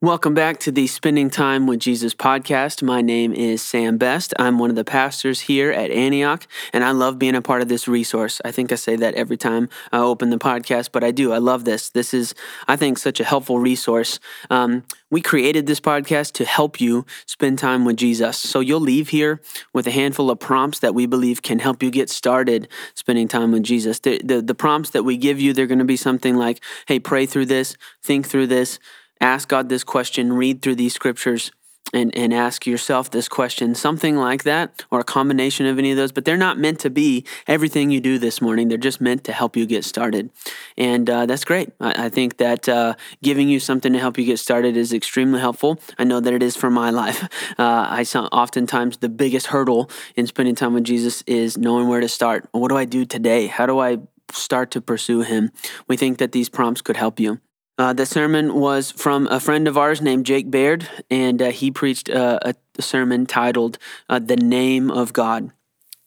Welcome back to the Spending Time with Jesus podcast. My name is Sam Best. I'm one of the pastors here at Antioch, and I love being a part of this resource. I think I say that every time I open the podcast, but I do. I love this. This is, I think, such a helpful resource. Um, we created this podcast to help you spend time with Jesus. So you'll leave here with a handful of prompts that we believe can help you get started spending time with Jesus. The, the, the prompts that we give you, they're going to be something like, hey, pray through this, think through this ask God this question, read through these scriptures, and, and ask yourself this question, something like that, or a combination of any of those, but they're not meant to be everything you do this morning. They're just meant to help you get started. And uh, that's great. I, I think that uh, giving you something to help you get started is extremely helpful. I know that it is for my life. Uh, I oftentimes the biggest hurdle in spending time with Jesus is knowing where to start. What do I do today? How do I start to pursue Him? We think that these prompts could help you. Uh, the sermon was from a friend of ours named Jake Baird, and uh, he preached uh, a sermon titled uh, The Name of God.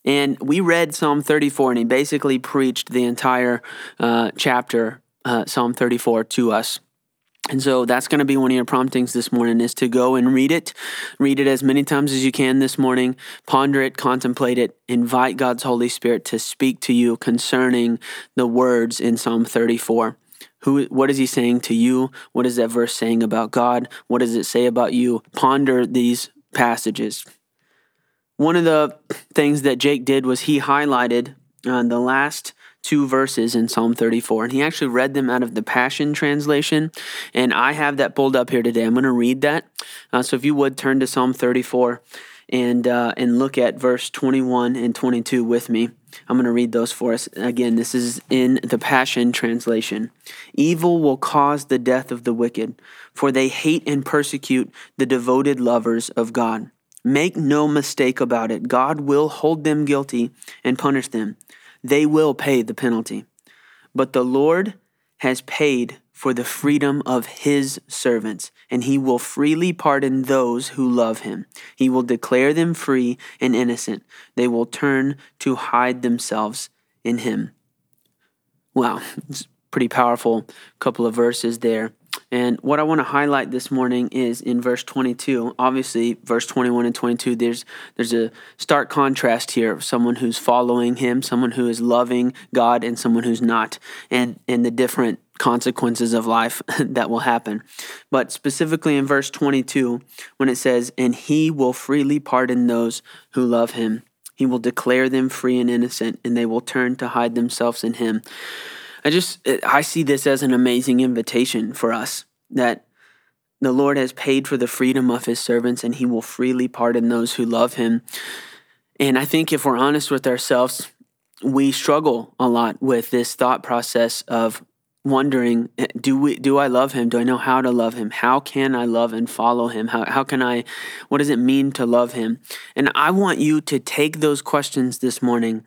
And we read Psalm 34, and he basically preached the entire uh, chapter, Psalm 34, to us. And so that's going to be one of your promptings this morning is to go and read it. Read it as many times as you can this morning. Ponder it, contemplate it, invite God's Holy Spirit to speak to you concerning the words in Psalm 34. Who, what is he saying to you? What is that verse saying about God? What does it say about you? Ponder these passages. One of the things that Jake did was he highlighted uh, the last two verses in Psalm 34, and he actually read them out of the Passion Translation. And I have that pulled up here today. I'm going to read that. Uh, so if you would turn to Psalm 34 and uh, and look at verse 21 and 22 with me. I'm going to read those for us. Again, this is in the Passion Translation. Evil will cause the death of the wicked, for they hate and persecute the devoted lovers of God. Make no mistake about it, God will hold them guilty and punish them. They will pay the penalty. But the Lord has paid for the freedom of his servants, and he will freely pardon those who love him. He will declare them free and innocent. They will turn to hide themselves in him. Wow, it's pretty powerful couple of verses there. And what I want to highlight this morning is in verse 22. Obviously, verse 21 and 22, there's there's a stark contrast here. Of someone who's following him, someone who is loving God, and someone who's not, and and the different consequences of life that will happen. But specifically in verse 22, when it says, And he will freely pardon those who love him, he will declare them free and innocent, and they will turn to hide themselves in him. I just, eh, I see this as an amazing invitation for us that the Lord has paid for the freedom of his servants, and he will freely pardon those who love him. And I think if we're honest with ourselves, we struggle a lot with this thought process of wondering eh, do we do I love him? Do I know how to love him? How can I love and follow him? How how can I what does it mean to love him? And I want you to take those questions this morning.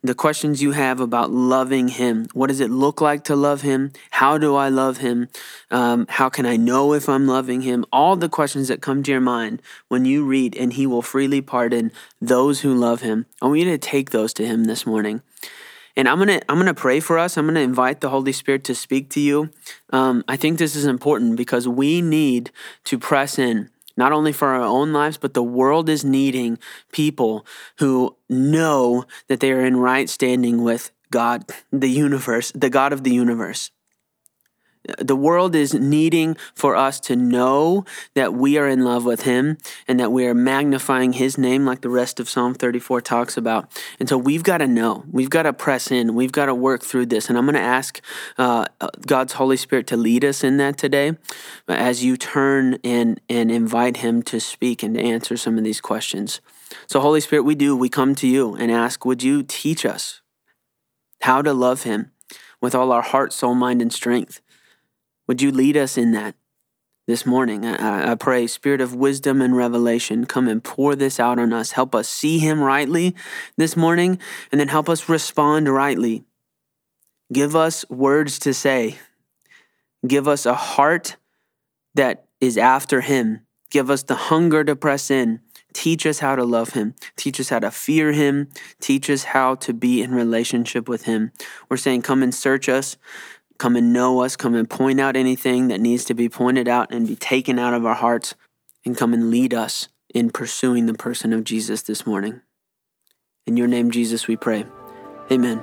The questions you have about loving him. What does it look like to love him? How do I love him? Um, how can I know if I'm loving him? All the questions that come to your mind when you read, and he will freely pardon those who love him. I want you to take those to him this morning. And I'm gonna I'm gonna pray for us. I'm gonna invite the Holy Spirit to speak to you. Um, I think this is important because we need to press in not only for our own lives, but the world is needing people who know that they are in right standing with God, the universe, the God of the universe. The world is needing for us to know that we are in love with Him and that we are magnifying His name, like the rest of Psalm 34 talks about. And so we've got to know, we've got to press in, we've got to work through this. And I'm going to ask uh, God's Holy Spirit to lead us in that today as you turn and, and invite Him to speak and to answer some of these questions. So, Holy Spirit, we do, we come to you and ask, would you teach us how to love Him with all our heart, soul, mind, and strength? Would you lead us in that this morning? I, I, pray, Spirit of wisdom and revelation, come and pour this out on us. Help us see Him rightly this morning, and then help us respond rightly. Give us words to say. Give us a heart that is after Him. Give us the hunger to press in. Teach us how to love Him. Teach us how to fear Him. Teach us how to be in relationship with Him. We're saying, Come and search us Come and know us. Come and point out anything that needs to be pointed out and be taken out of our hearts. And come and lead us in pursuing the person of Jesus this morning. In your name, Jesus, we pray. Amen.